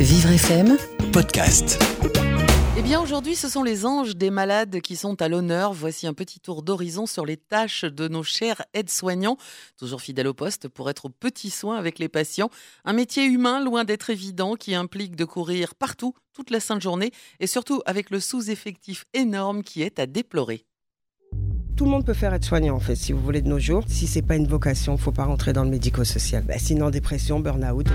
Vivre FM podcast. Eh bien aujourd'hui, ce sont les anges des malades qui sont à l'honneur. Voici un petit tour d'horizon sur les tâches de nos chers aides-soignants, toujours fidèles au poste pour être aux petits soins avec les patients. Un métier humain loin d'être évident qui implique de courir partout toute la sainte journée et surtout avec le sous-effectif énorme qui est à déplorer. Tout le monde peut faire être soignant en fait, si vous voulez de nos jours. Si c'est pas une vocation, faut pas rentrer dans le médico-social. Bah, sinon dépression, burn-out.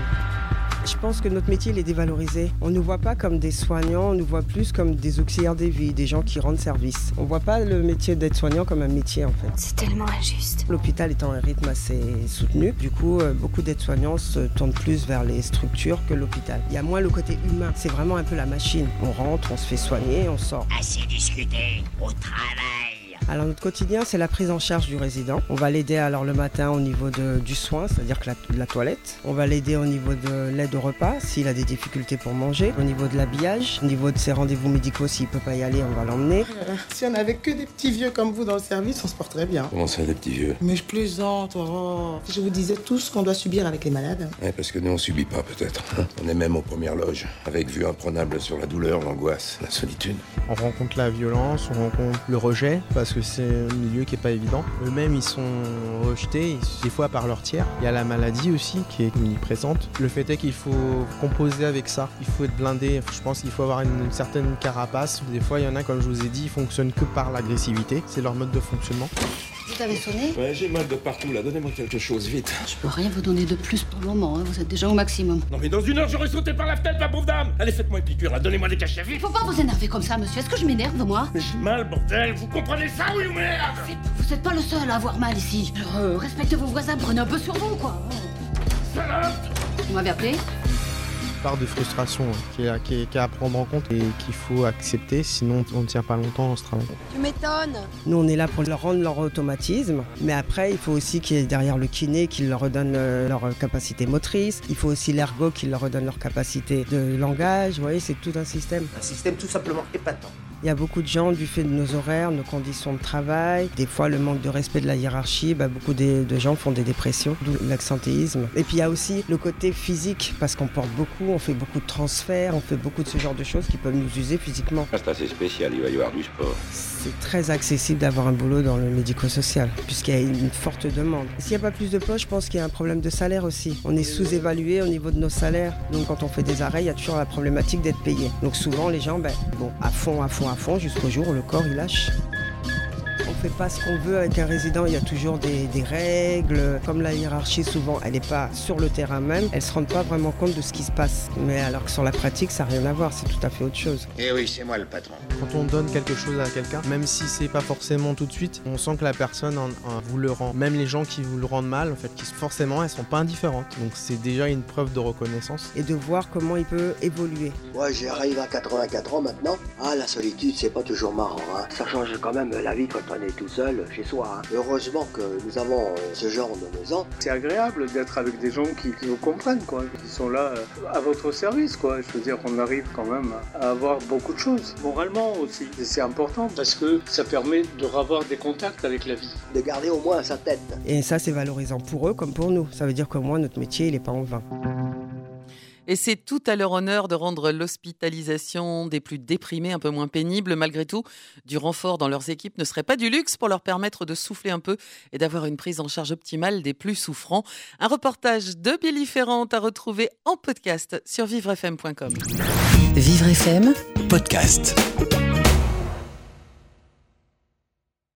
Je pense que notre métier il est dévalorisé. On ne nous voit pas comme des soignants, on nous voit plus comme des auxiliaires des vies, des gens qui rendent service. On voit pas le métier d'être soignant comme un métier en fait. C'est tellement injuste. L'hôpital étant un rythme assez soutenu, du coup euh, beaucoup d'aides-soignants se tournent plus vers les structures que l'hôpital. Il y a moins le côté humain, c'est vraiment un peu la machine. On rentre, on se fait soigner, on sort. Assez discuté, au travail. Alors notre quotidien, c'est la prise en charge du résident. On va l'aider alors le matin au niveau de- du soin, c'est-à-dire que la, la toilette. On va l'aider au niveau de l'aide au repas, s'il a des difficultés pour manger. Au niveau de l'habillage, au niveau de ses rendez-vous médicaux, s'il peut pas y aller, on va l'emmener. Si on avait que des petits vieux comme vous dans le service, on se porterait bien. Comment ça, des petits vieux? Mais je plaisante, oh. Je vous disais tout ce qu'on doit subir avec les malades. Ouais, parce que nous, on subit pas, peut-être. On est même aux premières loges, avec vue imprenable sur la douleur, l'angoisse, la solitude. On rencontre la violence, on rencontre le rejet, parce que c'est un milieu qui est pas évident. Eux-mêmes, ils sont rejetés, des fois par leur tiers. Il y a la maladie aussi qui est omniprésente. Le fait est qu'il faut composer avec ça. Il faut être blindé. Je pense qu'il faut avoir une, une certaine carapace. Des fois, il y en a, comme je vous ai dit, ils fonctionnent que par l'agressivité. C'est leur mode de fonctionnement. Vous avez sonné Ouais, j'ai mal de partout, là. Donnez-moi quelque chose, vite. Je peux rien vous donner de plus pour le moment, hein. vous êtes déjà au maximum. Non, mais dans une heure, j'aurais sauté par la fenêtre, la pauvre dame Allez, faites-moi une piqûre, là. Donnez-moi des cachets, vite Faut pas vous énerver comme ça, monsieur. Est-ce que je m'énerve, moi Mais j'ai mal, bordel Vous comprenez ça, oui ou merde Vous êtes pas le seul à avoir mal ici. Alors, euh, respectez vos voisins, prenez un peu sur vous, quoi. Salope Vous m'avez appelé Part de frustration hein, qui est, à- qui est- qui est à prendre en compte et qu'il faut accepter, sinon on ne tient pas longtemps dans ce travail. Tu m'étonnes. Nous, on est là pour leur rendre leur automatisme, mais après, il faut aussi qu'il y ait derrière le kiné qui leur redonne euh, leur capacité motrice. Il faut aussi l'ergo qui leur redonne leur capacité de langage. Vous voyez, c'est tout un système. Un système tout simplement épatant. Il y a beaucoup de gens, du fait de nos horaires, nos conditions de travail, des fois le manque de respect de la hiérarchie, bah, beaucoup de, de gens font des dépressions, d'où l'accentéisme. Et puis il y a aussi le côté physique, parce qu'on porte beaucoup, on fait beaucoup de transferts, on fait beaucoup de ce genre de choses qui peuvent nous user physiquement. C'est assez spécial, il va y avoir du sport. C'est très accessible d'avoir un boulot dans le médico-social, puisqu'il y a une forte demande. S'il n'y a pas plus de postes, je pense qu'il y a un problème de salaire aussi. On est sous-évalué au niveau de nos salaires. Donc quand on fait des arrêts, il y a toujours la problématique d'être payé. Donc souvent, les gens, ben, bon, à fond, à fond, à fond, jusqu'au jour où le corps, il lâche. On fait pas ce qu'on veut avec un résident, il y a toujours des, des règles. Comme la hiérarchie, souvent, elle n'est pas sur le terrain même, elle se rend pas vraiment compte de ce qui se passe. Mais alors que sur la pratique, ça n'a rien à voir, c'est tout à fait autre chose. Eh oui, c'est moi le patron. Quand on donne quelque chose à quelqu'un, même si c'est pas forcément tout de suite, on sent que la personne en- en vous le rend. Même les gens qui vous le rendent mal, en fait, qui forcément, elles sont pas indifférentes. Donc c'est déjà une preuve de reconnaissance. Et de voir comment il peut évoluer. Moi, j'arrive à 84 ans maintenant. Ah, la solitude, c'est pas toujours marrant. Hein. Ça change quand même la vie quand on est tout seul chez soi. hein. Heureusement que nous avons euh, ce genre de maison. C'est agréable d'être avec des gens qui, qui vous comprennent, quoi, qui sont là euh, à votre service, quoi. Je veux dire, on arrive quand même à avoir beaucoup de choses, moralement aussi. Et c'est important parce que ça permet de revoir des contacts avec la vie. De garder au moins sa tête. Et ça, c'est valorisant pour eux comme pour nous. Ça veut dire qu'au moins, notre métier, il n'est pas en vain. Et c'est tout à leur honneur de rendre l'hospitalisation des plus déprimés un peu moins pénible. Malgré tout, du renfort dans leurs équipes ne serait pas du luxe pour leur permettre de souffler un peu et d'avoir une prise en charge optimale des plus souffrants. Un reportage de Billy Ferrand à retrouver en podcast sur vivrefm.com. Vivre FM Podcast.